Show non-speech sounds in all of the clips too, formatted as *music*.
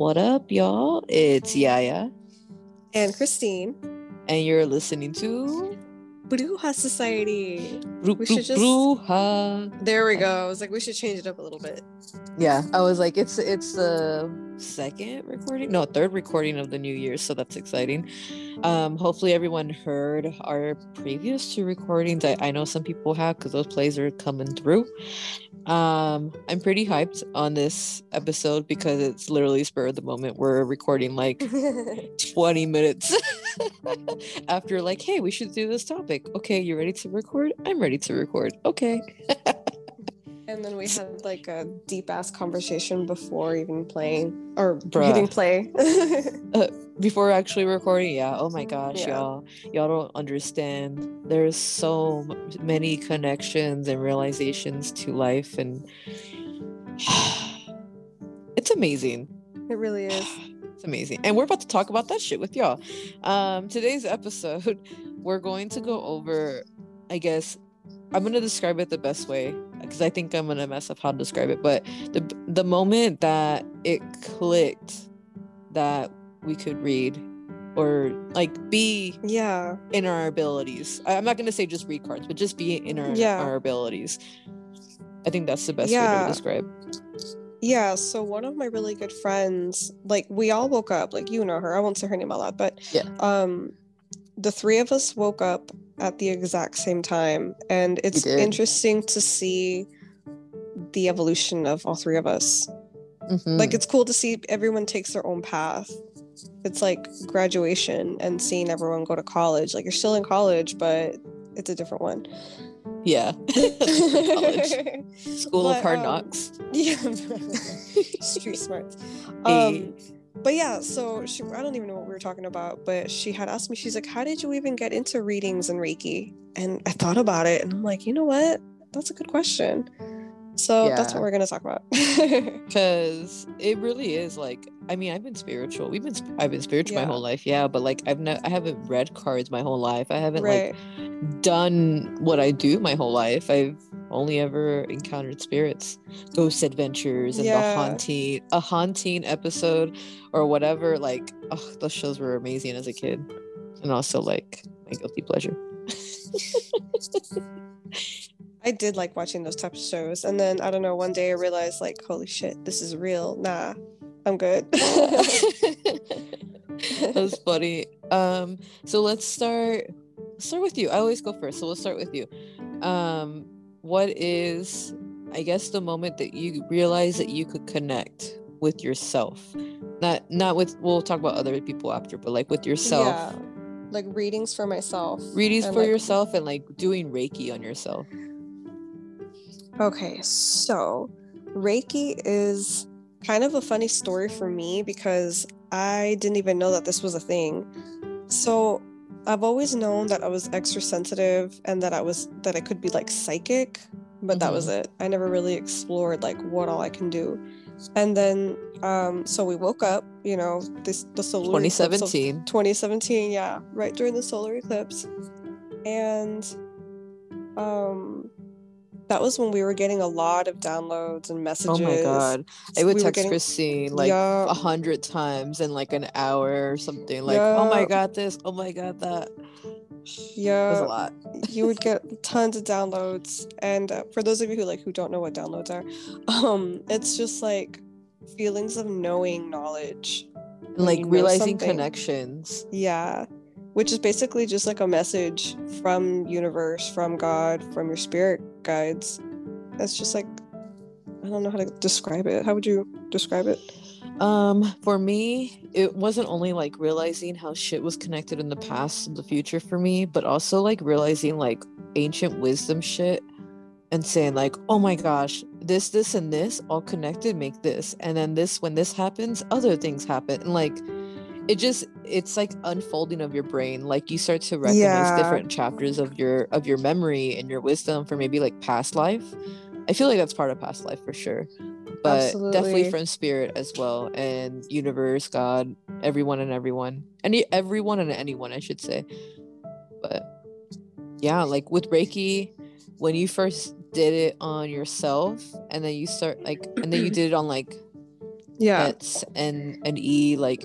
What up, y'all? It's Yaya, and Christine, and you're listening to Bruja Society. Bru- We should just- Bruja. There we go. I was like, we should change it up a little bit. Yeah, I was like, it's it's the second recording, no, third recording of the new year, so that's exciting. Um, hopefully everyone heard our previous two recordings. I, I know some people have because those plays are coming through. Um, I'm pretty hyped on this episode because it's literally spur of the moment. We're recording like *laughs* 20 minutes *laughs* after like hey we should do this topic. Okay you ready to record? I'm ready to record. Okay *laughs* and then we had like a deep ass conversation before even playing or Bruh. hitting play. *laughs* before actually recording yeah oh my gosh Yeah. y'all y'all don't understand there's so m- many connections and realizations to life and *sighs* it's amazing it really is. *sighs* It's amazing. And we're about to talk about that shit with y'all. Um, today's episode, *laughs* we're going to go over, I guess, I'm gonna describe it the best way because I think I'm gonna mess up how to describe it. But the the moment that it clicked that we could read or like be Yeah. in our abilities. I'm not gonna say just read cards, but just be in our Yeah. our abilities. I think that's the best way to describe. Yeah. So one of my really good friends, like we all woke up, like you know her. I won't say her name out loud, but Yeah. um the three of us woke up at the exact same time. And it's interesting to see the evolution of all three of us. Mhm. like it's cool to see everyone takes their own path it's like graduation and seeing everyone go to college like you're still in college but it's a different one yeah. *laughs* College. *laughs* School of Hard um, Knocks. *laughs* yeah street smarts Hey. But yeah so she i don't even know what we were talking about but she had asked me she's like how did you even get into readings and reiki? And i thought about it and i'm like you know what? That's a good question so that's what we're going to talk about. *laughs* Because it really is like i mean i've been spiritual we've been sp- i've been spiritual my whole life yeah but like i've not i haven't read cards my whole life i haven't right. like done what i do my whole life i've only ever encountered spirits ghost adventures and the haunting a haunting episode or whatever like oh those shows were amazing as a kid and also like my guilty pleasure *laughs* I did like watching those types of shows. And then I don't know, one day I realized like, holy shit, this is real. Nah, I'm good. *laughs* That's *laughs* funny. Um, so let's start start with you. I always go first, so we'll start with you. Um, what is I guess the moment that you realize that you could connect with yourself? Not not with we'll talk about other people after, but like with yourself. Yeah. Like readings for myself. Readings for like- yourself and like doing Reiki on yourself. Okay, so Reiki is kind of a funny story for me because I didn't even know that this was a thing. So I've always known that I was extra sensitive and that I was that I could be like psychic, but that was it. I never really explored like what all I can do. And then um so we woke up, you know, this the solar eclipse 2017. 2017 yeah right during the solar eclipse and um that was when we were getting a lot of downloads and messages Oh my god. I would We text getting- Christine like Yeah. a hundred times in like an hour or something. Like, oh my god, this, oh my god, that. Yeah, it was a lot. you would get tons of downloads and uh, for those of you who like who don't know what downloads are *laughs* um it's just like feelings of knowing knowledge And like realizing something. connections. Yeah. Which is basically just like a message from universe, from God, from your spirit guides. It's just like I don't know how to describe it. How would you describe it? Um, for me, it wasn't only like realizing how shit was connected in the past and the future for me, but also like realizing like ancient wisdom shit and saying like, oh my gosh, this, this, and this all connected make this. And then this, when this happens, other things happen. And like it just it's like unfolding of your brain. Like you start to recognize Yeah. different chapters of your of your memory and your wisdom for maybe like past life. I feel like that's part of past life for sure. But definitely from spirit as well and universe, God, everyone and everyone. Any everyone and anyone, I should say. But yeah, like with Reiki, when you first did it on yourself and then you start like and then you *clears throat* did it on like Yeah. That's and and E like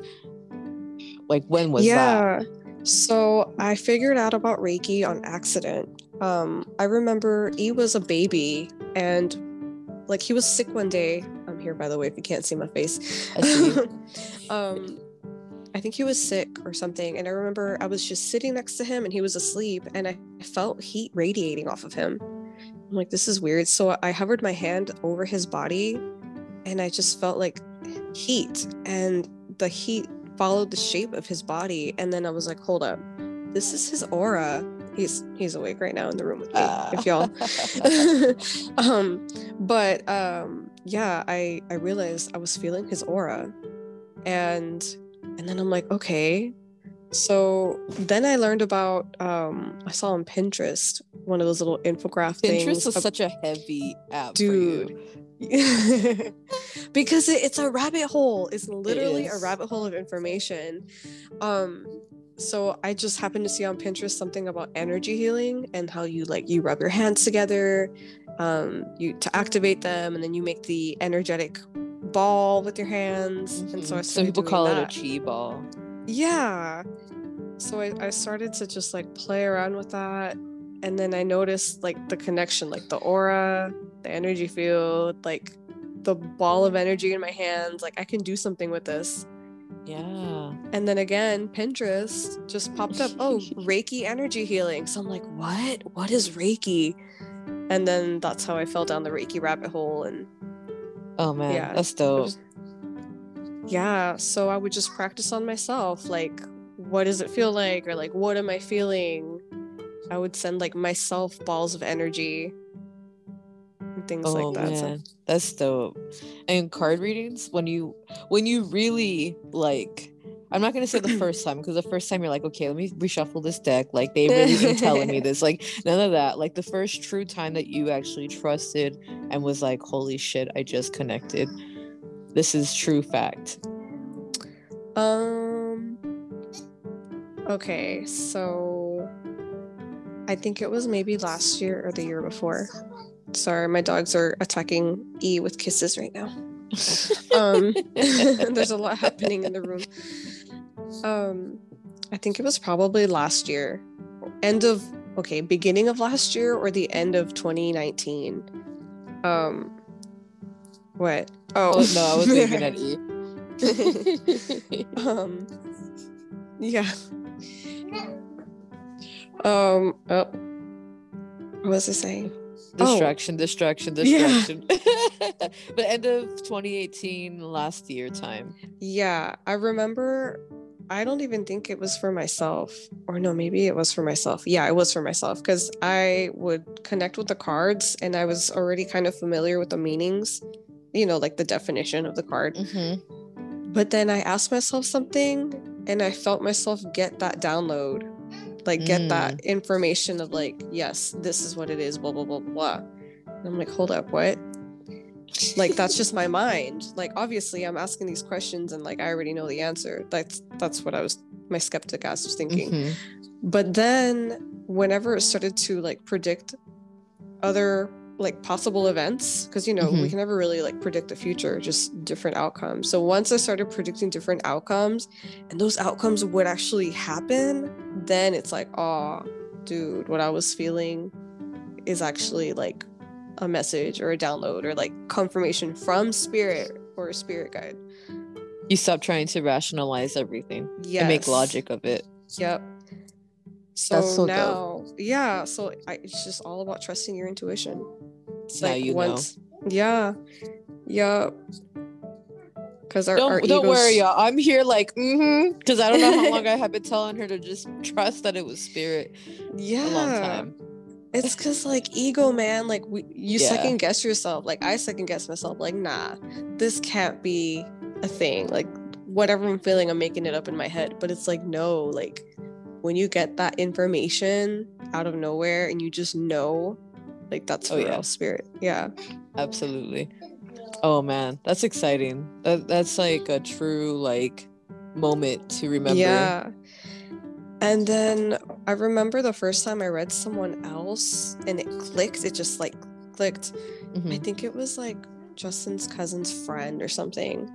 like when was yeah. that? So I figured out about Reiki on accident. Um, I remember E was a baby and like he was sick one day. I'm here by the way if you can't see my face. I see. *laughs* um I think he was sick or something. And I remember I was just sitting next to him and he was asleep and I felt heat radiating off of him. I'm like, this is weird. So I hovered my hand over his body and I just felt like heat. And the heat followed the shape of his body. And then I was like, hold up. This is his aura. He's he's awake right now in the room with me. Ah. If y'all *laughs* um but um yeah i i realized i was feeling his aura and and then i'm like okay so then i learned about um i saw on pinterest one of those little infograph things Pinterest is such a heavy app, Dude. *laughs* Because it, it's a rabbit hole it's literally a rabbit hole of information um so i just happened to see on pinterest something about energy healing and how you like you rub your hands together um you to activate them and then you make the energetic ball with your hands and so i Mhm. Some people call that. it a chi ball. yeah so I, I started to just like play around with that and then i noticed like the connection like the aura the energy field like the ball of energy in my hands like i can do something with this. Yeah. and then again pinterest just popped up oh *laughs* reiki energy healing. So i'm like what? What is reiki? And then that's how i fell down the reiki rabbit hole and Oh man, Yeah, that's dope. was- yeah. So i would just practice on myself like what does it feel like? Or like what am i feeling i would send like myself balls of energy and things Oh like that so that's dope. And card readings, when you when you really like, I'm not gonna say the first time because the first time you're like, okay, let me reshuffle this deck. Like they really *laughs* been telling me this. Like none of that. Like the first true time that you actually trusted and was like, holy shit, I just connected. This is true fact. um okay so i think it was maybe last year or the year before. Sorry my dogs are attacking e with kisses right now. Um *laughs* there's a lot happening in the room. Um i think it was probably last year. End of okay beginning of last year or the end of 2019 um what? Oh, Oh no, I was waving at E. *laughs* um yeah um oh what was i saying Oh. distraction, distraction, Yeah. distraction. *laughs* the end of 2018, last year time. Yeah, I remember. I don't even think it was for myself, or no, maybe it was for myself. Yeah, it was for myself because I would connect with the cards and I was already kind of familiar with the meanings, you know, like the definition of the card. Mm-hmm. But then I asked myself something and I felt myself get that download, like get that information of like, yes, this is what it is, blah, blah, blah, blah. And I'm like, hold up, what? like that's just my *laughs* mind like obviously i'm asking these questions and like i already know the answer that's that's what i was my skeptic ass was thinking Mhm. but then whenever it started to like predict other like possible events because you know we Mhm. can never really like predict the future just different outcomes so once i started predicting different outcomes and those outcomes would actually happen then it's like oh dude what i was feeling is actually like a message or a download or like confirmation from spirit or a spirit guide You stop trying to rationalize everything yes and make logic of it. Yep. So, so dope. now, yeah. So I, it's just all about trusting your intuition. It's Now like you know. once, yeah, yep. Because our, Don't our don't egos, worry, y'all. I'm here like mm-hmm because I don't know how long I have been telling her to just trust that it was spirit yeah, *laughs* a long time. It's because like ego, man. Like we, you Yeah. second guess yourself. Like I second guess myself. Like nah, this can't be a thing. Like whatever I'm feeling, I'm making it up in my head. But it's like no, like when you get that information out of nowhere and you just know, like that's Oh, for yeah. spirit. Yeah. Absolutely. Oh man, that's exciting. That that's like a true like moment to remember. Yeah. And then I remember the first time I read someone else and it clicked. It just like clicked. I Mhm. think it was like Justin's cousin's friend or something.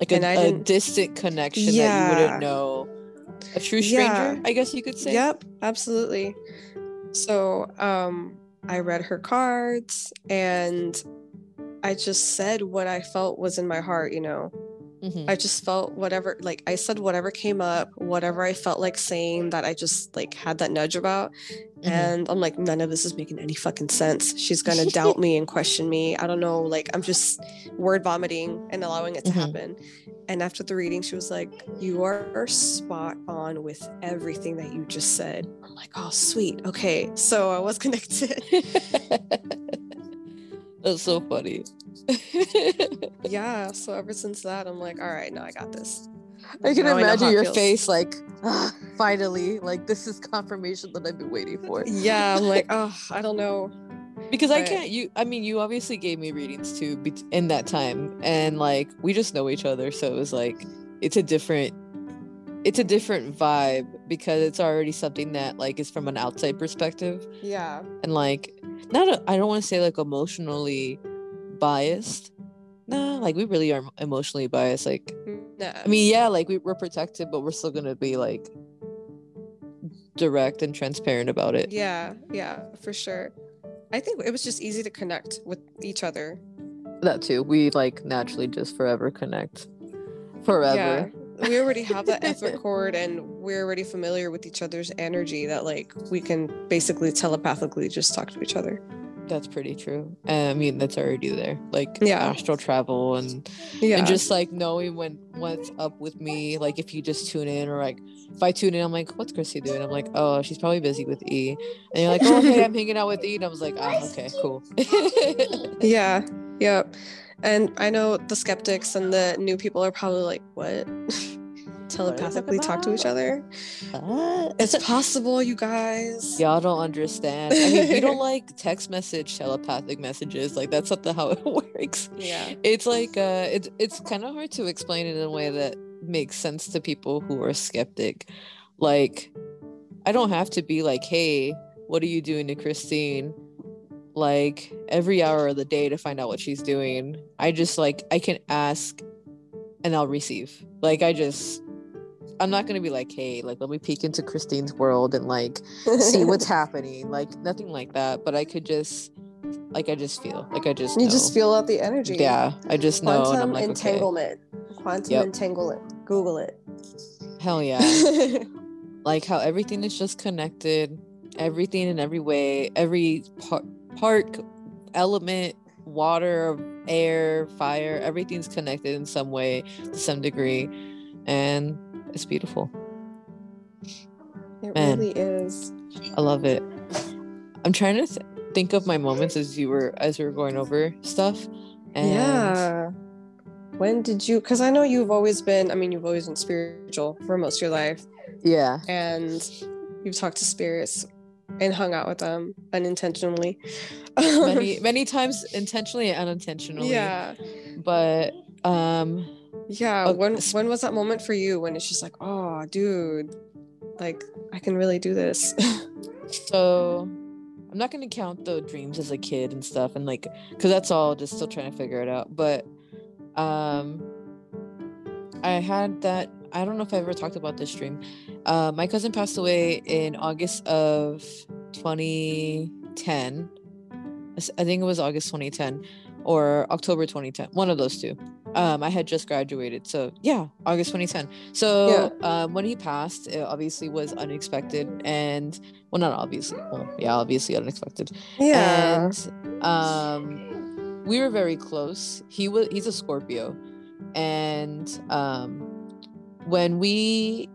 like a, I a distant connection that you wouldn't know. A true stranger, Yeah. I guess you could say. Yep, absolutely. So, um, I read her cards and I just said what I felt was in my heart, you know. Mhm. I just felt whatever, like I said whatever came up, whatever I felt like saying that I just like had that nudge about. Mhm. And I'm like, none of this is making any fucking sense. She's gonna doubt me and question me. I don't know. Like, I'm just word vomiting and allowing it to Mhm. happen. And after the reading, she was like, You are spot on with everything that you just said. I'm like, Oh, sweet. Okay. So I was *laughs* connected. *laughs* That's so funny. *laughs* yeah. So ever since that, I'm like, All right, now I got this. I can Now I imagine it your feels. face like, "Ah, finally, like this is confirmation that I've been waiting for. Yeah. I'm like, Oh, I don't know. Because I can't. You, I mean, you obviously gave me readings too in that time, and like we just know each other, so it was like it's a different, it's a different vibe because it's already something that like is from an outside perspective, Yeah. and like not. I don't want to say like emotionally biased. Nah, like we really are emotionally biased. Like Nah. I mean, yeah, like we, we're protected, but we're still gonna be like direct and transparent about it. Yeah, yeah, for sure. I think it was just easy to connect with each other. That too. We like naturally just forever connect. Forever. Yeah. We already have that etheric *laughs* cord and we're already familiar with each other's energy that like we can basically telepathically just talk to each other. That's pretty true. And I mean, that's already there. Like Yeah. astral travel and Yeah. and just like knowing when what's up with me. Like if you just tune in or like if I tune in, I'm like, what's Chrissy doing? I'm like, oh, she's probably busy with E. And you're like, oh, hey, I'm hanging out with E. And I was like, ah, okay, cool. *laughs* yeah. Yep. And I know the skeptics and the new people are probably like, what? *laughs* Telepathically talk to each other? What? It's *laughs* possible, you guys. Y'all don't understand. I mean, we don't *laughs* like text message telepathic messages. Like that's not the how it works. Yeah. It's like uh it's it's kind of hard to explain it in a way that makes sense to people who are skeptic. Like I don't have to be like, "Hey, what are you doing to Christine?" Like every hour of the day to find out what she's doing. I just like I can ask and I'll receive. Like I just I'm not gonna be like, hey, like let me peek into Christine's world and like see *laughs* what's happening. Like nothing like that. But I could just like I just feel. Like I just you know. just feel out the energy. Yeah. I just know Quantum and I'm okay. entanglement. Quantum Yep. entanglement. Google it. Hell *laughs* yeah. like how everything is just connected everything in every way every par- park element water air fire everything's connected in some way to some degree and it's beautiful it Man. really is. i love it i'm trying to th- think of my moments as you were as we were going over stuff and Yeah. When did you? Because I know you've always been. I mean, you've always been spiritual for most of your life, yeah and you've talked to spirits and hung out with them unintentionally. many *laughs* many times intentionally and unintentionally yeah. but um Yeah. When when was that moment for you when it's just like, oh, dude, like I can really do this? *laughs* So I'm not gonna count the dreams as a kid and stuff, and like, cause that's all just still trying to figure it out. But um, I had that. I don't know if I ever talked about this dream. Uh, my cousin passed away in August of 2010. I think it was August 2010 or October 2010. One of those two. Um, I had just graduated, so yeah, August 2010. So um, when he passed, it obviously was unexpected, and well, not obviously. Well, yeah, obviously unexpected. yeah. And um, we were very close. He was he's a Scorpio, and um, when we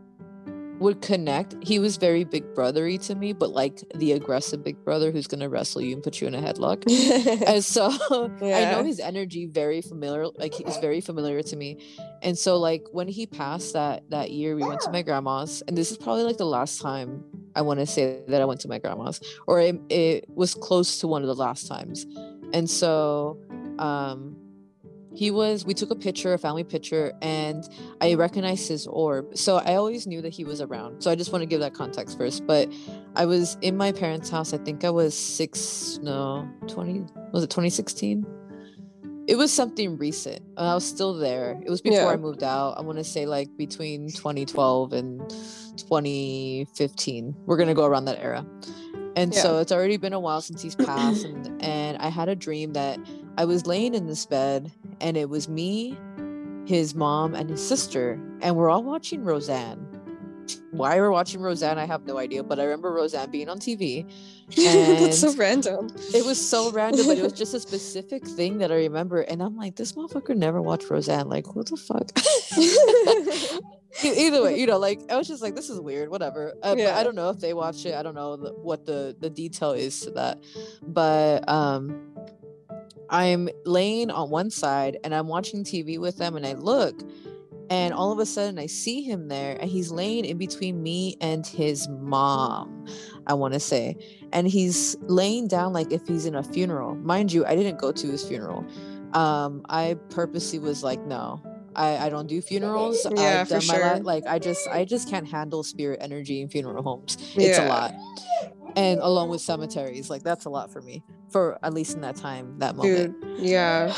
would connect, he was very big brothery to me, but like the aggressive big brother who's gonna wrestle you and put you in a headlock. *laughs* And so *laughs* I know his energy very familiar, like he's very familiar to me. And so like when he passed that that year, we went to my *gasps* grandma's, and this is probably like the last time I want to say that I went to my grandma's, or it, it was close to one of the last times. And so um he was we took a picture a family picture and i recognized his orb so i always knew that he was around so i just want to give that context first but i was in my parents house i think i was six no 20 was it 2016 it was something recent. I was still there. It was before Yeah. I moved out. I want to say like between 2012 and 2015. We're gonna go around that era. And Yeah. so it's already been a while since he's passed, and and I had a dream that I was laying in this bed, and it was me, his mom, and his sister, and we're all watching Roseanne. Why we're watching Roseanne, I have no idea, but I remember Roseanne being on TV. *laughs* That's so random. It was so random, but it was *laughs* just a specific thing that I remember. And I'm like, this motherfucker never watched Roseanne. Like, what the fuck? *laughs* Either way, you know, like I was just like, this is weird, whatever. Uh, but Yeah. I don't know if they watch it. I don't know what the the detail is to that. But um, I'm laying on one side and I'm watching TV with them, and I look, and all of a sudden I see him there, and he's laying in between me and his mom. I want to say, and he's laying down like if he's in a funeral. Mind you, I didn't go to his funeral. Um, I purposely was like, no, I, I don't do funerals. *laughs* Yeah, I've for my sure. like I just I just can't handle spirit energy in funeral homes. *laughs* It's a lot. And along with cemeteries, like that's a lot for me. For at least in that time, that moment. Dude, *sighs* yeah,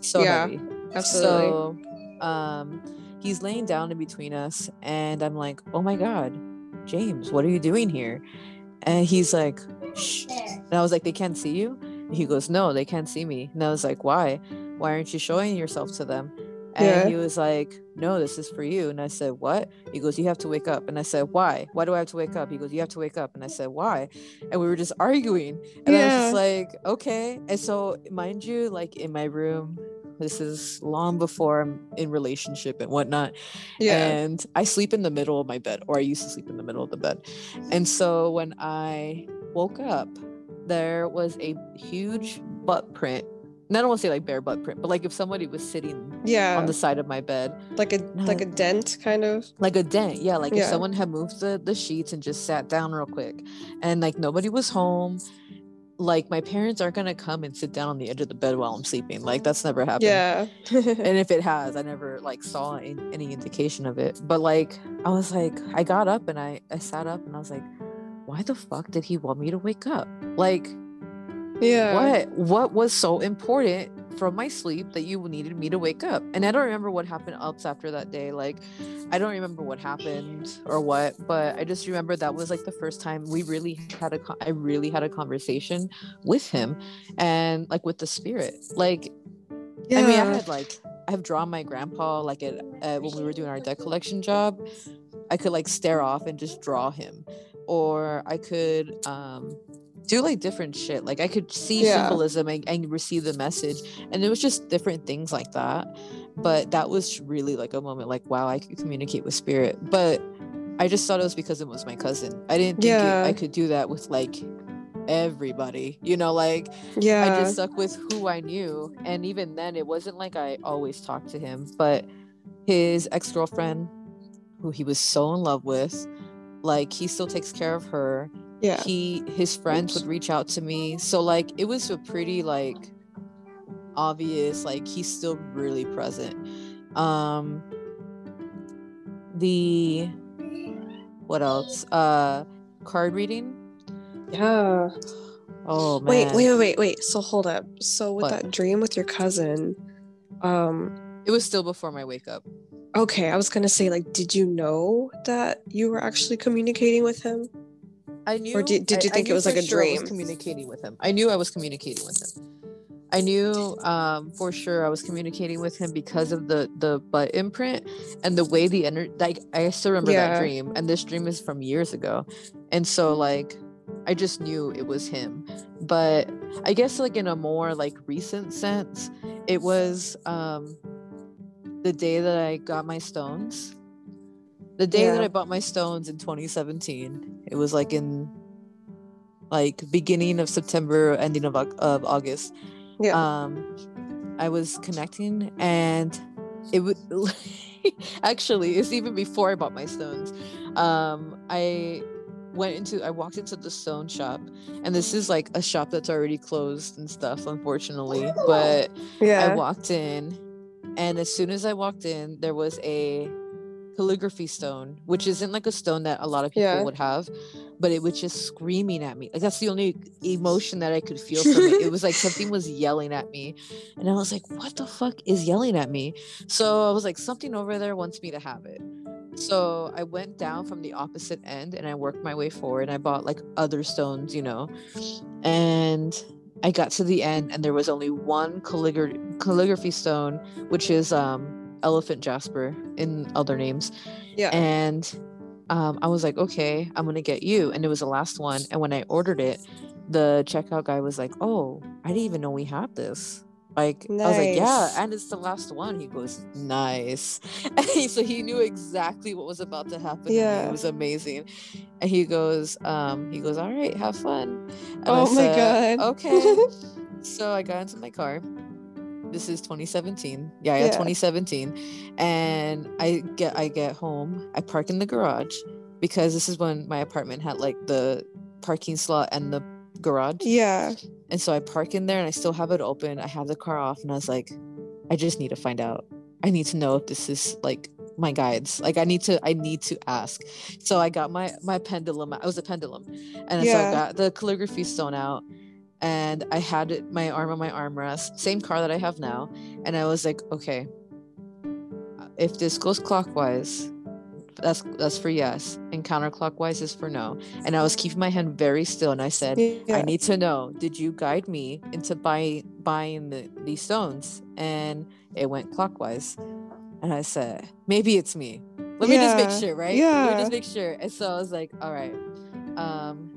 So yeah, heavy. absolutely. So um he's laying down in between us and I'm like, "Oh my god, James, what are you doing here?" And he's like, Shh. And I was like, "They can't see you?" And he goes, "No, they can't see me." And I was like, "Why? Why aren't you showing yourself to them?" And Yeah. he was like, "No, this is for you." And I said, "What?" He goes, "You have to wake up." And I said, "Why? Why do I have to wake up?" He goes, "You have to wake up." And I said, "Why?" And we were just arguing. And I was just like, "Okay." And so, mind you, like in my room, this is long before I'm in relationship and whatnot. yeah, And I sleep in the middle of my bed, or I used to sleep in the middle of the bed. And so when I woke up, there was a huge butt print. And I don't want to say like bare butt print, but like if somebody was sitting yeah, on the side of my bed, like a like a dent, kind of. like a dent. Yeah, like if someone had moved the, the sheets and just sat down real quick, and like nobody was home. Like my parents aren't gonna come and sit down on the edge of the bed while I'm sleeping. Like that's never happened Yeah, *laughs* and if it has i never like saw in, any indication of it but like i was like i got up and i i sat up and i was like why the fuck did he want me to wake up like yeah. what what was so important from my sleep that you needed me to wake up and i don't remember what happened else after that day like i don't remember what happened or what but i just remember that was like the first time we really had a, I really had a conversation with him and like with the spirit like Yeah. I mean, I had like I've drawn my grandpa like at, uh when we were doing our debt collection job. I could like stare off and just draw him, or I could um do like different shit. Like I could see Yeah. symbolism and, and receive the message, and it was just different things like that. But that was really like a moment like wow, I could communicate with spirit. But I just thought it was because it was my cousin. I didn't think it, I could do that with like everybody. You know, like yeah, I just stuck with who I knew. And even then, it wasn't like I always talked to him, but his ex girlfriend, who he was so in love with, like he still takes care of her. Yeah, He, his friends would reach out to me. So, like, it was a pretty, like, obvious, like, he's still really present. Um, the, what else? Uh, card reading. yeah. Oh, man. Wait, wait, wait, wait, wait. So hold up. So with What? that dream with your cousin, um, It was still before my wake up. okay, I was gonna say, like, did you know that you were actually communicating with him? I knew. did- did I- you I think it was like a sure I was dream? communicating with him. I knew I was communicating with him. I knew um, for sure I was communicating with him because of the the butt imprint and the way the energy. Like I still remember Yeah. that dream, and this dream is from years ago, and so like I just knew it was him. But I guess like in a more like recent sense, it was um, the day that I got my stones. The day that I bought my stones in 2017. It was like in like beginning of September, ending of, of August. Yeah. Um, I was connecting, and it would *laughs* actually it's even before I bought my stones. Um, I went into I walked into the stone shop, and this is like a shop that's already closed and stuff, unfortunately. But yeah. I walked in, and as soon as I walked in, there was a calligraphy stone, which isn't like a stone that a lot of people Yeah. would have. but it was just screaming at me. Like that's the only emotion that I could feel from it. It *laughs* was like something was yelling at me. And I was like, what the fuck is yelling at me? So I was like, something over there wants me to have it. So I went down from the opposite end and I worked my way forward. And I bought like other stones, you know. And I got to the end and there was only one calligra- calligraphy stone, which is um elephant jasper in other names. Yeah. And um, I was like, okay, I'm gonna get you. And it was the last one. And when I ordered it, the checkout guy was like, oh, I didn't even know we had this. Like I was like, yeah, and it's the last one. He goes, nice. *laughs* And he- so he knew exactly what was about to happen. Yeah. It was amazing. And he goes, um, he goes, all right, have fun. And I oh my said, god. Okay. *laughs* so I got into my car. This is 2017. Yeah, yeah, Yeah. 2017. And I get I get home. I park in the garage because this is when my apartment had like the parking slot and the garage. yeah. And so I park in there and I still have it open. I have the car off and I was like, I just need to find out. I need to know if this is like my guides. Like I need to I need to ask. So I got my my pendulum. I was a pendulum. And so I got the calligraphy stone out and I had my arm on my armrest, same car that I have now. And I was like, okay, if this goes clockwise, that's that's for yes, and counterclockwise is for no. And I was keeping my hand very still, and I said, Yeah. I need to know, did you guide me into buy, buying the, these stones? And it went clockwise. And I said, maybe it's me. Let me just make sure, right? Let me yeah. just make sure. And so I was like, all right. Um,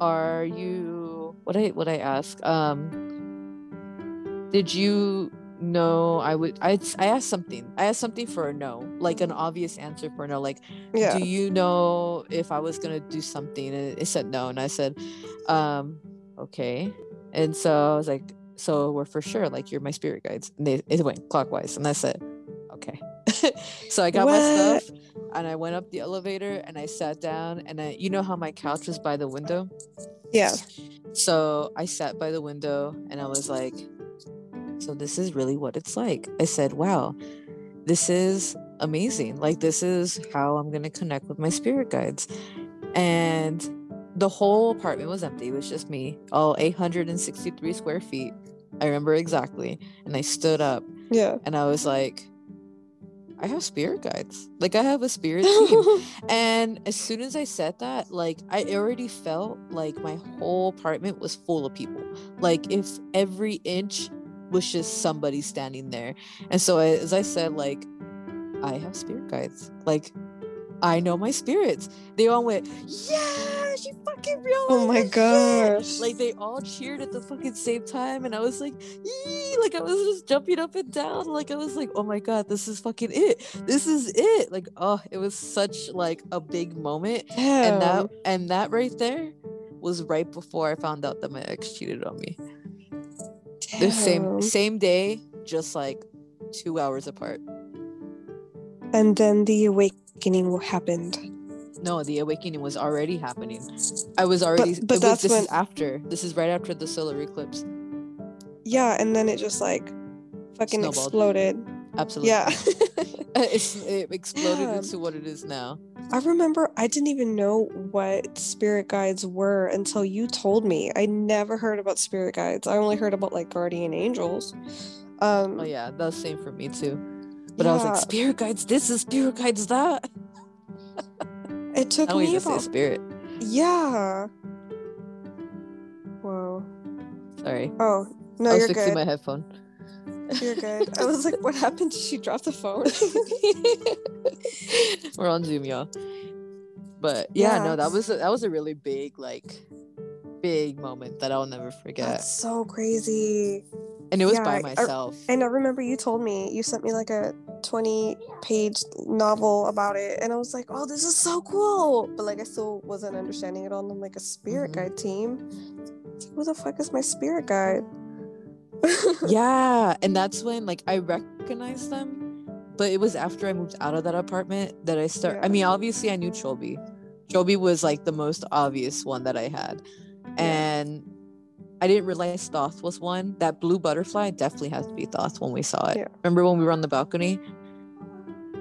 are you what I what I ask? Um, did you know I would I I asked something. I asked something for a no, like an obvious answer for a no, like yeah. do you know if I was gonna do something? And it said no, and I said, um, okay. And so I was like, so we're for sure, like you're my spirit guides. And they it went clockwise, and I said, okay. *laughs* so I got my stuff, and I went up the elevator, and I sat down, and I, you know how my couch was by the window, yeah. So I sat by the window, and I was like, so this is really what it's like. I said, wow, this is amazing. Like, this is how I'm going to connect with my spirit guides. And the whole apartment was empty. It was just me, all 863 square feet. I remember exactly. And I stood up Yeah. and I was like, I have spirit guides. Like, I have a spirit *laughs* team. And as soon as I said that, like I already felt like my whole apartment was full of people. Like if every inch was just somebody standing there. And so as I said, like I have spirit guides. Like I know my spirits. They all went, yeah, she fucking realized. Oh my that shit." gosh. Like they all cheered at the fucking same time, and I was like, Yee! like I was just jumping up and down. Like I was like, oh my god, this is fucking it. This is it. Like oh, it was such like a big moment, Damn. and that and that right there was right before I found out that my ex cheated on me. The same same day, just like two hours apart. And then the awakening happened. No, the awakening was already happening. I was already. but it was, this is after. This is right after the solar eclipse. Yeah, and then it just like fucking Snowballed. exploded. Absolutely. Yeah. *laughs* it exploded Damn. into what it is now. I remember I didn't even know what spirit guides were until you told me. I never heard about spirit guides. I only heard about like guardian angels. Um Oh yeah, that's the same for me too. But I was like, spirit guides this is spirit guides that. it *laughs* took me about spirit. Yeah. Whoa. Sorry. Oh, no, I was you're fixing good. my headphone. You're good. I was like, what *laughs* happened? Did she drop the phone? *laughs* We're on Zoom, y'all. But yeah, Yeah. no, that was a, that was a really big like big moment that I'll never forget. That's so crazy. And it was yeah, by I- I- myself. And I remember you told me you sent me like a 20 page novel about it. And I was like, oh, this is so cool. But like, I still wasn't understanding it on like a spirit Mhm. guide team. Like, Who the fuck is my spirit guide? *laughs* yeah and that's when like i recognized them but it was after i moved out of that apartment that i start i mean obviously i knew chobi chobi was like the most obvious one that i had and i didn't realize thoth was one that blue butterfly definitely has to be thoth when we saw it Yeah. remember when we were on the balcony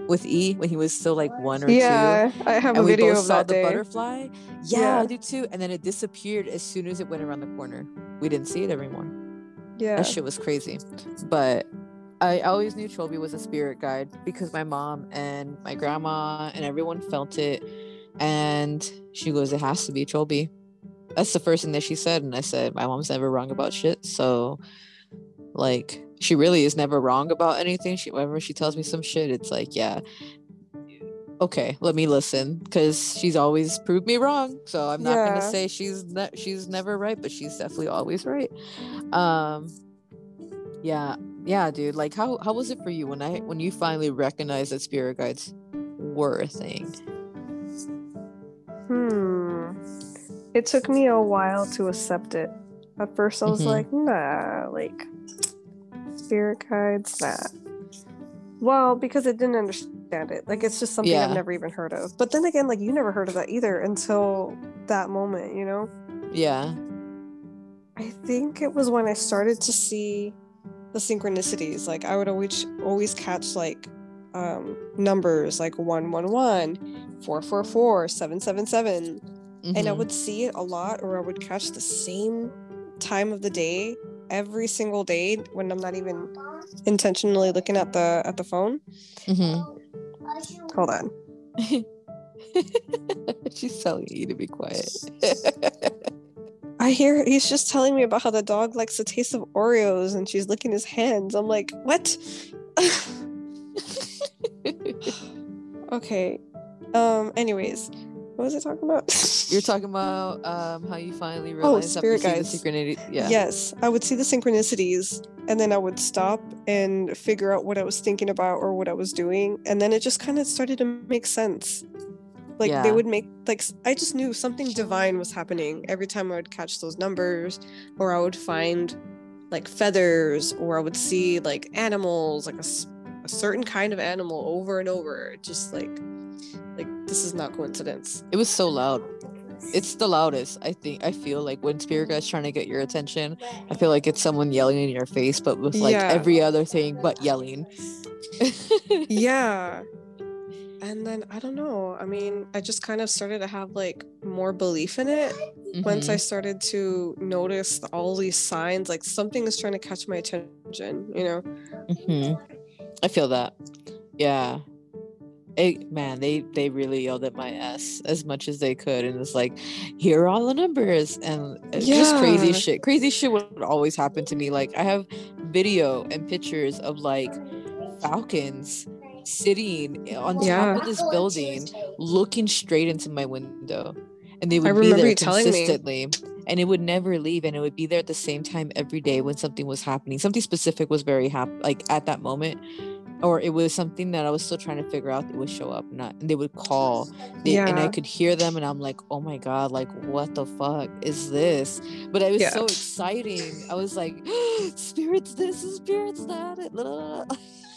with E when he was still like one or yeah, two. I have a and we video both of saw that the day. butterfly. Yeah, Yeah. I do too. And then it disappeared as soon as it went around the corner. We didn't see it anymore. Yeah. That shit was crazy. But I always knew Cholby was a spirit guide because my mom and my grandma and everyone felt it. And she goes, It has to be Cholby. That's the first thing that she said. And I said, My mom's never wrong about shit. So, like, she really is never wrong about anything. She, whenever she tells me some shit, it's like, Yeah, okay, let me listen because she's always proved me wrong. So I'm not Yeah. gonna say she's ne- she's never right, but she's definitely always right. Um, yeah, yeah, dude. Like, how how was it for you when I when you finally recognized that spirit guides were a thing? Hmm. It took me a while to accept it. At first, I was Mhm. like, nah, like spirit guides, nah. Well, because I didn't understand it. Like, it's just something Yeah. I've never even heard of. But then again, like, you never heard of that either until that moment, you know? Yeah, I think it was when I started to see the synchronicities. Like, I would always always catch like um numbers like 111 444 777 and I mhm. would see it a lot, or I would catch the same time of the day every single day when I'm not even intentionally looking at the at the phone. Mhm. Hold on. *laughs* she's telling you to be quiet. *laughs* I hear he's just telling me about how the dog likes the taste of Oreos and she's licking his hands. I'm like, what? *laughs* *sighs* okay. Um. Anyways, what was I talking about? You're *laughs* talking about um how you finally realized Oh, spirit see the guides. Yeah. Yes, I would see the synchronicities and then I would stop and figure out what I was thinking about or what I was doing. And then it just kind of started to make sense. Like Yeah. they would make, like, I just knew something divine was happening every time I would catch those numbers or I would find like feathers or I would see like animals, like a certain kind of animal over and over. Just like, like, this is not coincidence. It was so loud. It's the loudest. I think. I feel like when spirit guides trying to get your attention, I feel like it's someone yelling in your face, but with like Yeah. every other thing but yelling. *laughs* yeah and then i don't know i mean i just kind of started to have like more belief in it once i Mhm. started to notice all these signs like something is trying to catch my attention you know Mhm. I feel that. Yeah. It, man, they they really yelled at my ass as much as they could, and it's like, here are all the numbers, and it's just crazy shit. Crazy shit would always happen to me. Like I have video and pictures of like falcons sitting eh, on top of this building, looking straight into my window, and they would be there you telling me. consistently. And it would never leave, and it would be there at the same time every day when something was happening. Something specific was very happy, like at that moment, or mm-hmm. it was something that I was still trying to figure out. It would show up, not, and they would call, they, and I could hear them, and I'm like, oh my god, like what the fuck is this? But it was Yeah. so exciting. I was like, *gasps* spirits this, and spirits that. *laughs*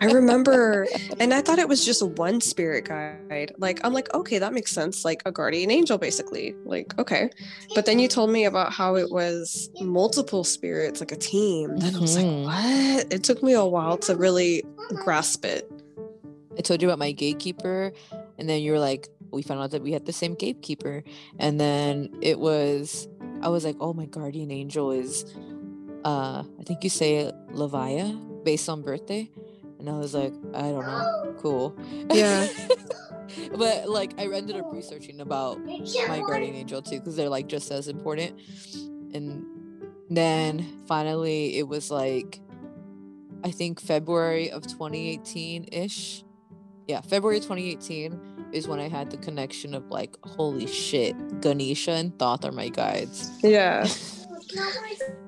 i remember and i thought it was just one spirit guide. Like i'm like okay that makes sense like a guardian angel basically. Like okay. But then you told me about how it was multiple spirits like a team. Then i was like what? It took me a while to really grasp it. I told you about my gatekeeper, and then you were like, we found out that we had the same gatekeeper, and then it was, I was like, oh, my guardian angel is, uh, I think you say Levia based on birthday, and I was like, I don't know, cool. Yeah. *laughs* but like, I ended up researching about my guardian angel too, because they're like just as important, and then finally it was like, I think February of 2018 ish yeah, February 2018 is when I had the connection of like, holy shit, Ganesha and Thoth are my guides. Yeah. *laughs*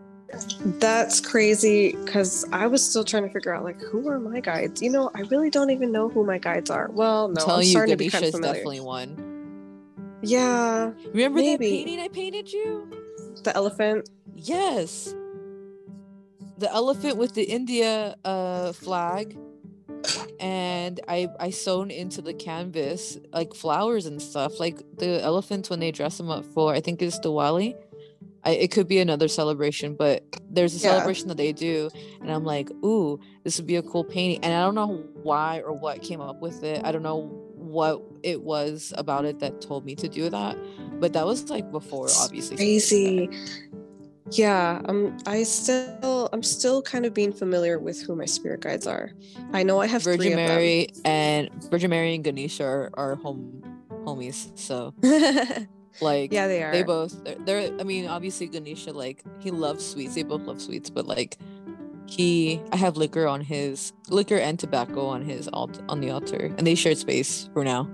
That's crazy because I was still trying to figure out like who are my guides. You know, I really don't even know who my guides are. Well, no, I'm telling I'm you, starting to be Ganesha kind of is familiar. definitely one. Yeah, Remember that Maybe. painting I painted you? the elephant. Yes. The elephant with the India uh flag. And I I sewn into the canvas like flowers and stuff. Like the elephants when they dress them up for I think it's Diwali. I, it could be another celebration, but there's a Yeah. celebration that they do, and I'm like, ooh, this would be a cool painting. And I don't know why or what came up with it. I don't know what it was about it that told me to do that, but that was like before, It's obviously. Crazy. Yeah, um, I still, I'm still kind of being familiar with who my spirit guides are. I know I have three Virgin Mary and Virgin Mary and Ganesha are, are home homies. So. *laughs* like yeah, they are. they both they're, they're I mean obviously Ganesha like he loves sweets. They both love sweets, but like he I have liquor on his liquor and tobacco on his alt on the altar, and they share space for now.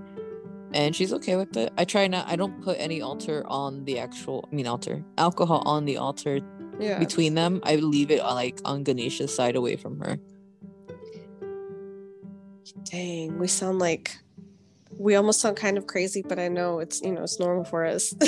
And she's okay with it. I try not. I don't put any altar on the actual. I mean altar alcohol on the altar yeah. between them. I leave it uh, like on Ganesha's side away from her. Dang, we sound like we almost sound kind of crazy, but I know it's you know it's normal for us. *laughs*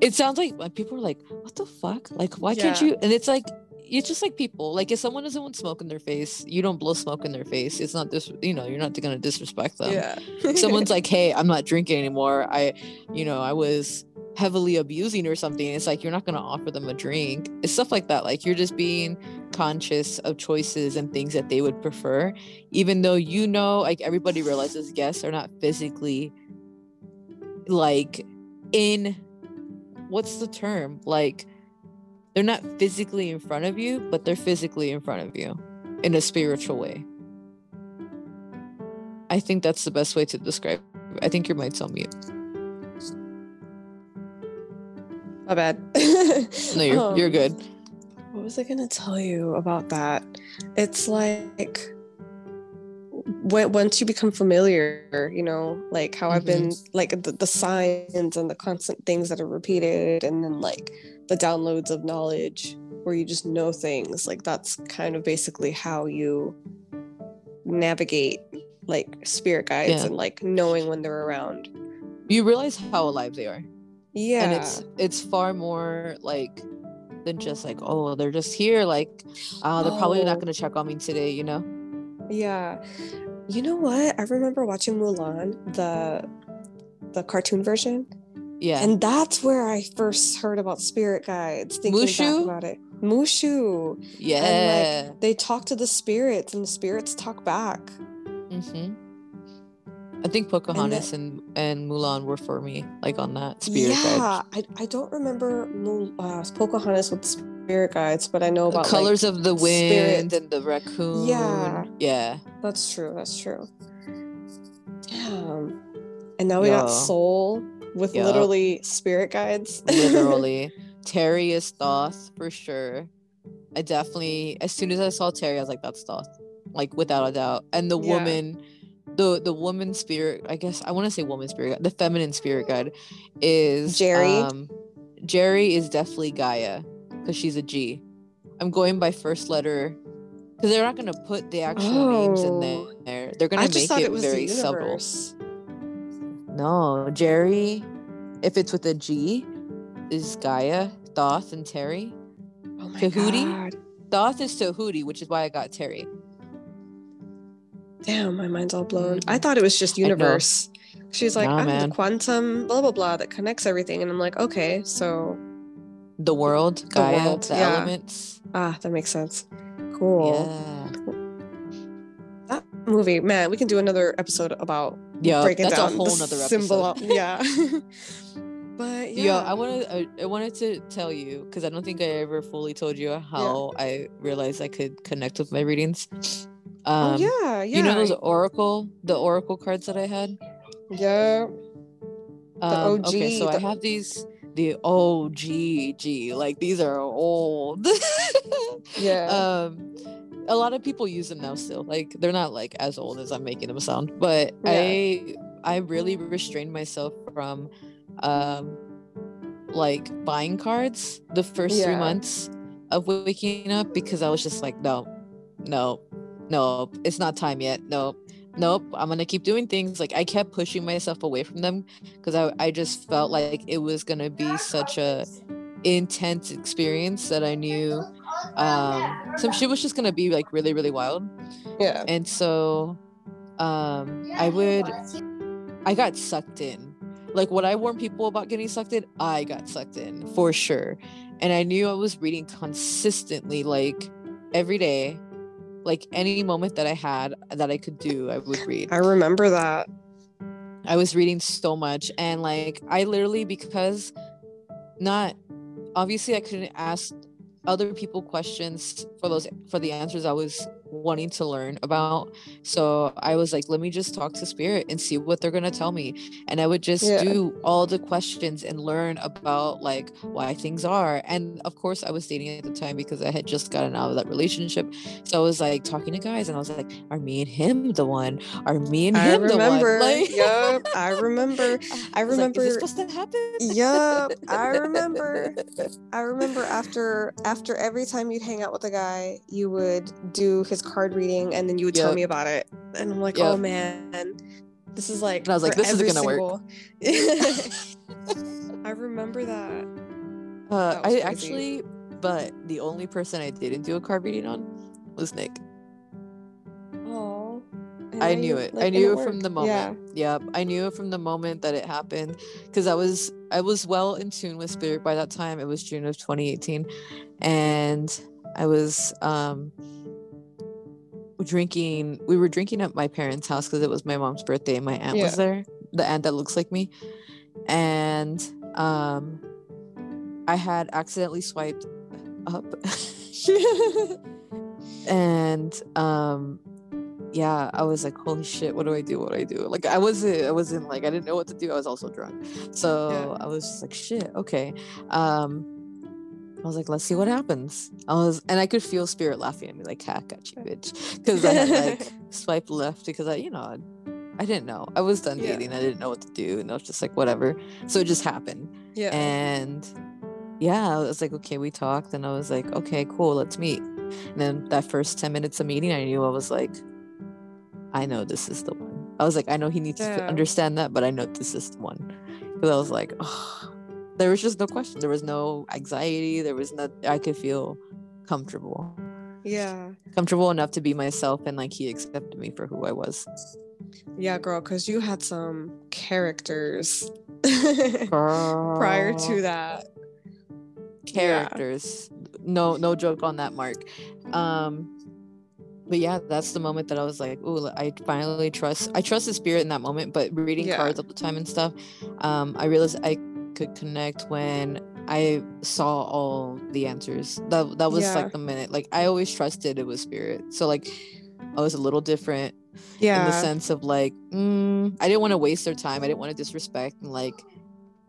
it sounds like people are like what the fuck? Like why can't you? And it's like it's just like people like if someone doesn't want smoke in their face you don't blow smoke in their face. It's not this you know you're not gonna disrespect them. Yeah. Someone's *laughs* like hey i'm not drinking anymore. I you know i was heavily abusing or something it's like you're not gonna offer them a drink. It's stuff like that like you're just being conscious of choices and things that they would prefer even though you know like everybody realizes guests are not physically like in what's the term? Like they're not physically in front of you but they're physically in front of you in a spiritual way. I think that's the best way to describe it. i think your mic's on mute My bad. *laughs* no you're, Um, you're good What was I gonna tell you about that? It's like when once you become familiar, you know, like how I've been like the, the signs and the constant things that are repeated, and then like the downloads of knowledge where you just know things. Like that's kind of basically how you navigate like spirit guides Yeah. and like knowing when they're around. you realize how alive they are Yeah. and it's it's far more like than just like oh they're just here like uh they're probably Oh. not gonna check on me today you know Yeah. You know what? I remember watching Mulan, the the cartoon version, yeah and that's where I first heard about spirit guides. Thinking Mushu? back about it, Mushu. yeah like They talk to the spirits, and the spirits talk back. hmm I think Pocahontas and, and Mulan were for me, like on that spirit yeah, guide. I, I don't remember Mul- uh, Pocahontas with spirit guides, but I know The about like- colors of the wind spirit. and the raccoon. Yeah. Yeah. That's true. That's true. Damn. And now we got Soul with literally spirit guides. *laughs* Literally. Terry is Thoth for sure. I definitely as soon as I saw Terry, I was like, that's Thoth. Like without a doubt. And the Yeah. woman the the woman spirit, I guess I want to say woman spirit the feminine spirit guide is Jerry? Um Jerry is definitely Gaia because she's a G. I'm going by first letter because they're not gonna put the actual names in Oh. there. They're gonna make it, it very subtle. No, Jerry, if it's with a G, is Gaia, Thoth, and Terry. Oh my Tahuti? god. Thoth is Tahuti, which is why I got Terry. Damn, my mind's all blown. I thought it was just universe. She's like, Nah, I'm man. the quantum blah blah blah that connects everything. And I'm like, okay, so The world, Gaia, world, the yeah. elements. ah, that makes sense. Cool. Yeah. That movie, man, we can do another episode about Yeah, breaking that's down a whole the nother symbol. episode. yeah. *laughs* *laughs* but yeah. Yeah, I wanted I, I wanted to tell you because I don't think I ever fully told you how I realized I could connect with my readings. Um, oh yeah, yeah. You know those oracle, the oracle cards that I had. Yeah. Um, OG, okay, so I have these the OG like these are old. *laughs* Yeah. um, a lot of people use them now still. Like they're not like as old as I'm making them sound, but I I really restrained myself from um like buying cards the first three months of waking up because I was just like no, no, no, it's not time yet. Nope. Nope, I'm gonna keep doing things. Like I kept pushing myself away from them because I, I just felt like it was gonna be such a intense experience that I knew um some shit was just gonna be like really, really wild. yeah. And so um I would I got sucked in. like what I warn people about getting sucked in, I got sucked in for sure. And I knew I was reading consistently, like every day, like any moment that I had that I could do, I would read. I remember that. I was reading so much and like I literally because not obviously I couldn't ask other people questions for those for the answers I was wanting to learn about. So I was like, let me just talk to spirit and see what they're gonna tell me. And I would just Yeah. do all the questions and learn about like why things are. And of course I was dating at the time because I had just gotten out of that relationship. So I was like talking to guys and I was like, are me and him the one? Are me and I him remember. the one? *laughs* Like Yup, I remember. *laughs* I was like, is remember- this supposed to happen? Yup, I remember. *laughs* I remember after after every time you'd hang out with a guy, you would do his card reading and then you would tell me about it. And I'm like, oh man, this is like And I was like, this isn't gonna work. *laughs* I remember that. Uh, That I crazy. actually, but the only person I didn't do a card reading on was Nick. Oh. I knew it. I knew it from the moment. Yeah. Yep, I knew it from the moment that it happened because I was I was well in tune with spirit by that time. It was June of 2018, and I was um drinking. We were drinking at my parents' house because it was my mom's birthday and my aunt Yeah. was there. The aunt that looks like me, and um, I had accidentally swiped up. *laughs* and um yeah i was like holy shit what do i do what do i do like i wasn't i wasn't like i didn't know what to do i was also drunk so Yeah. i was just like shit okay um i was like let's see what mm-hmm. happens i was and i could feel spirit laughing at me like cat got you bitch because i had like *laughs* swiped left because i you know I, I didn't know i was done Yeah. dating i didn't know what to do and i was just like whatever so it just happened yeah. and yeah, I was like, okay, we talked, and I was like, okay, cool, let's meet. And then that first 10 minutes of meeting, I knew I was like, I know this is the one. I was like, I know he needs to understand that, but I know this is the one. Because I was like, oh, there was just no question. There was no anxiety. There was no, I could feel comfortable. yeah. Comfortable enough to be myself, and like he accepted me for who I was. Yeah, girl, because you had some characters *laughs* prior to that. Yeah. characters no no joke on that mark um but yeah that's the moment that i was like oh i finally trust i trust the spirit in that moment but reading Yeah. cards all the time and stuff um i realized i could connect when i saw all the answers. That that was Yeah. like the minute like i always trusted it was spirit. So like i was a little different Yeah. in the sense of like mm, i didn't want to waste their time. I didn't want to disrespect and like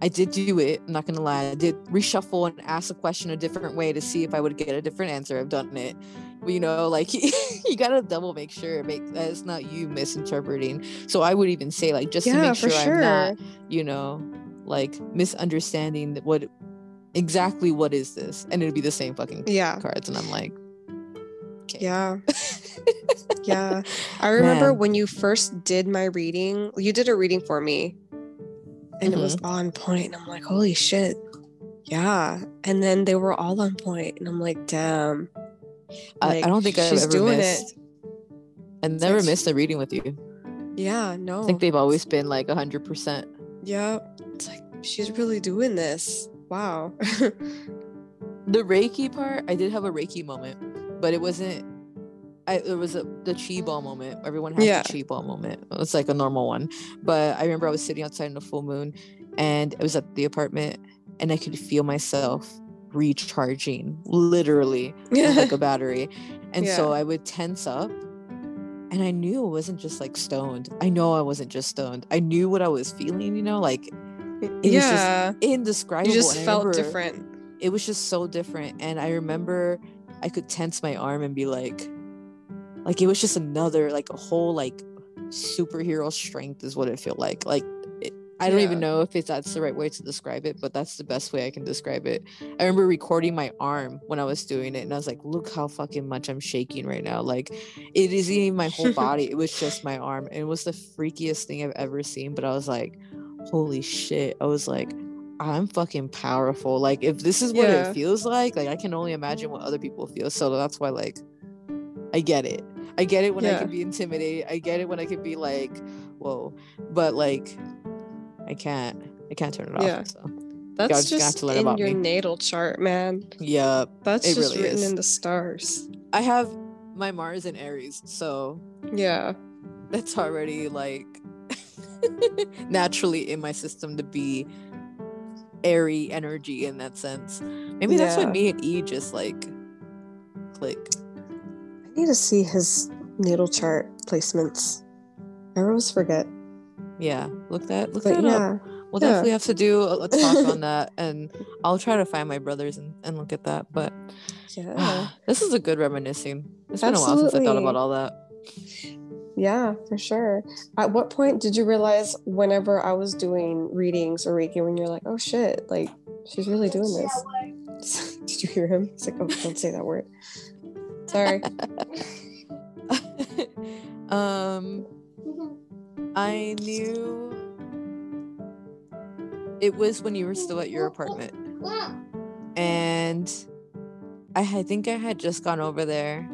i did do it i'm not gonna lie. I did reshuffle and ask a question a different way to see if i would get a different answer. I've done it. But you know like *laughs* you gotta double make sure make that it's not you misinterpreting. So i would even say like just to make sure, sure. i'm not you know like misunderstanding what exactly what is this and it'd be the same fucking Yeah. cards and i'm like okay Yeah. *laughs* yeah. I remember Man. when you first did my reading, you did a reading for me and it was Mm-hmm. on point, And I'm like, holy shit. Yeah. And then they were all on point, And I'm like, damn. I, Like, I don't think i've ever doing missed it. I never missed a reading with you. Yeah. No. I think they've always been like a hundred percent. yeah. It's like, she's really doing this. Wow. *laughs* The Reiki part, I did have a Reiki moment, but it wasn't. I there was a the chi ball moment. Everyone has Yeah. the chi ball moment. It was like a normal one, but I remember I was sitting outside in the full moon, and it was at the apartment, and I could feel myself recharging, literally like a *laughs* battery, and so I would tense up. And I knew it wasn't just like stoned. I know I wasn't just stoned. I knew what I was feeling, you know, like was just yeah. indescribable. you just and felt remember- different. it was just so different and i remember i could tense my arm and be like like it was just another like a whole like superhero strength is what it felt like like it, i don't even know if it's that's the right way to describe it but that's the best way i can describe it i remember recording my arm when i was doing it and i was like look how fucking much i'm shaking right now like it isn't even my whole body it was just my arm and it was the freakiest thing i've ever seen but i was like holy shit i was like I'm fucking powerful. Like if this is what Yeah. it feels like, like I can only imagine what other people feel. So that's why like I get it. I get it when I Yeah. can be intimidated. I get it when I can be like, whoa. But like I can't. I can't turn it off. Yeah. So. That's just gonna just learn in about your me. natal chart, man. Yep. That's just really written is. in the stars. I have my Mars in Aries, so Yeah. that's already like *laughs* naturally in my system to be airy energy in that sense. Maybe that's Yeah. when me and E just like click. I need to see his natal chart placements. I always forget. Yeah, look that look But that up. yeah. We'll yeah. definitely have to do a, a talk on *laughs* that, and I'll try to find my brothers and, and look at that. But Yeah. *sighs* this is a good reminiscing. It's been a while since I thought about all that. Yeah, for sure. At what point did you realize whenever I was doing readings or Reiki when you're like, oh shit, like she's really doing this? *laughs* did you hear him? He's like, oh, don't say that word. Sorry. *laughs* um, I knew it was when you were still at your apartment, and I had- think I had just gone over there.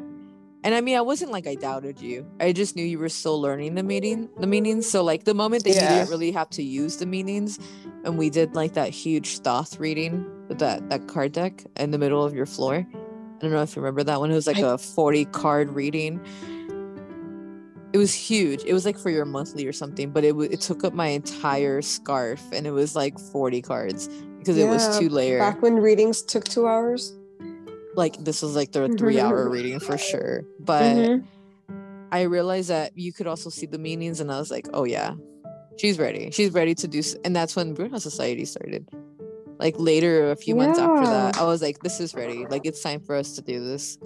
And I mean, I wasn't like I doubted you. I just knew you were still learning the meaning, the meanings. So like the moment that you didn't really have to use the meanings, and we did like that huge Thoth reading with that that card deck in the middle of your floor. I don't know if you remember that one. It was like I- a forty card reading. It was huge. It was like for your monthly or something, but it w- it took up my entire scarf, and it was like forty cards because it was two layer. Back when readings took two hours. Like this was like the three hour reading for sure. But Mhm. I realized that you could also see the meanings, and I was like, oh yeah, she's ready. She's ready to do. s- And that's when Bruno Society started. Like later, a few months after that, I was like, this is ready. Like it's time for us to do this.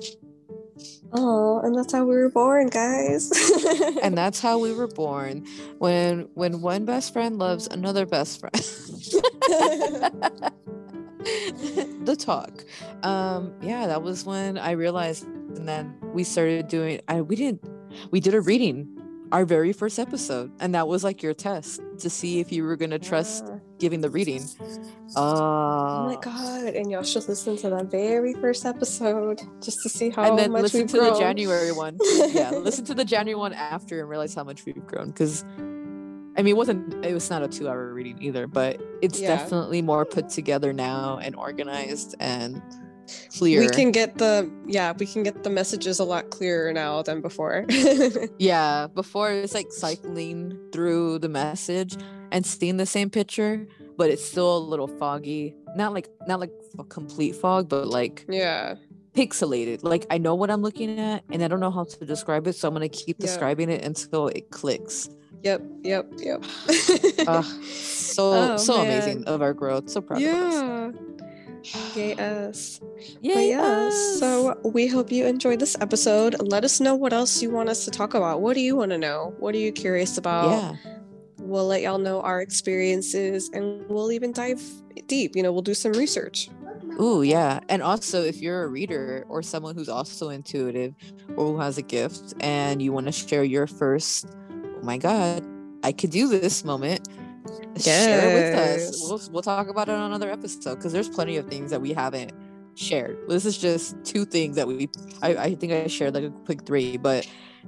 Oh, and that's how we were born, guys. *laughs* And that's how we were born. When when one best friend loves another best friend. *laughs* *laughs* *laughs* the talk. Um, yeah, that was when I realized, and then we started doing. I we didn't. We did a reading, our very first episode, and that was like your test to see if you were gonna trust Yeah. giving the reading. Uh, Oh my god! And y'all should listen to that very first episode just to see how and then much listen we've to the. January one. yeah, listen to the *laughs* January one after and realize how much we've grown. Because, I mean, it wasn't. It was not a two-hour reading either, but it's Yeah. definitely more put together now and organized and clear. We can get the yeah, we can get the messages a lot clearer now than before. *laughs* Yeah, before it was like cycling through the message and seeing the same picture, but it's still a little foggy. Not like not like a complete fog, but like yeah. pixelated. Like I know what I'm looking at and I don't know how to describe it, so I'm gonna keep Yeah. describing it until it clicks. Yep. Yep. Yep. *sighs* Ugh, *laughs* so Oh, so man. amazing of our growth. So proud of us. yeah. Yay *sighs* us. Yay, But yeah, us. so we hope you enjoyed this episode. Let us know what else you want us to talk about. What do you want to know? What are you curious about? yeah. We'll let y'all know our experiences and we'll even dive deep. You know, we'll do some research. Ooh, yeah. And also, if you're a reader or someone who's also intuitive or who has a gift and you want to share your first, my God, I could do this moment, share it with us. Yes. We'll, we'll talk about it on another episode because there's plenty of things that we haven't shared. This is just two things that we, I, I think I shared like a quick three, but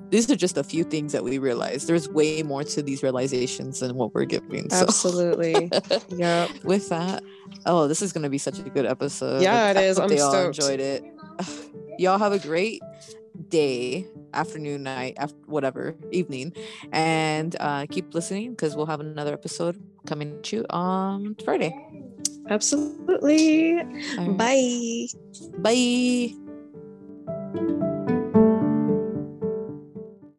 these are just a few things that we realized. There's way more to these realizations than what we're giving. So. Absolutely. *laughs* yeah. with that oh this is going to be such a good episode Yeah, it I is. hope I'm they all stoked. enjoyed it *sighs* y'all have a great day afternoon night after whatever evening and uh keep listening because we'll have another episode coming to you on friday Absolutely. Right. Bye. bye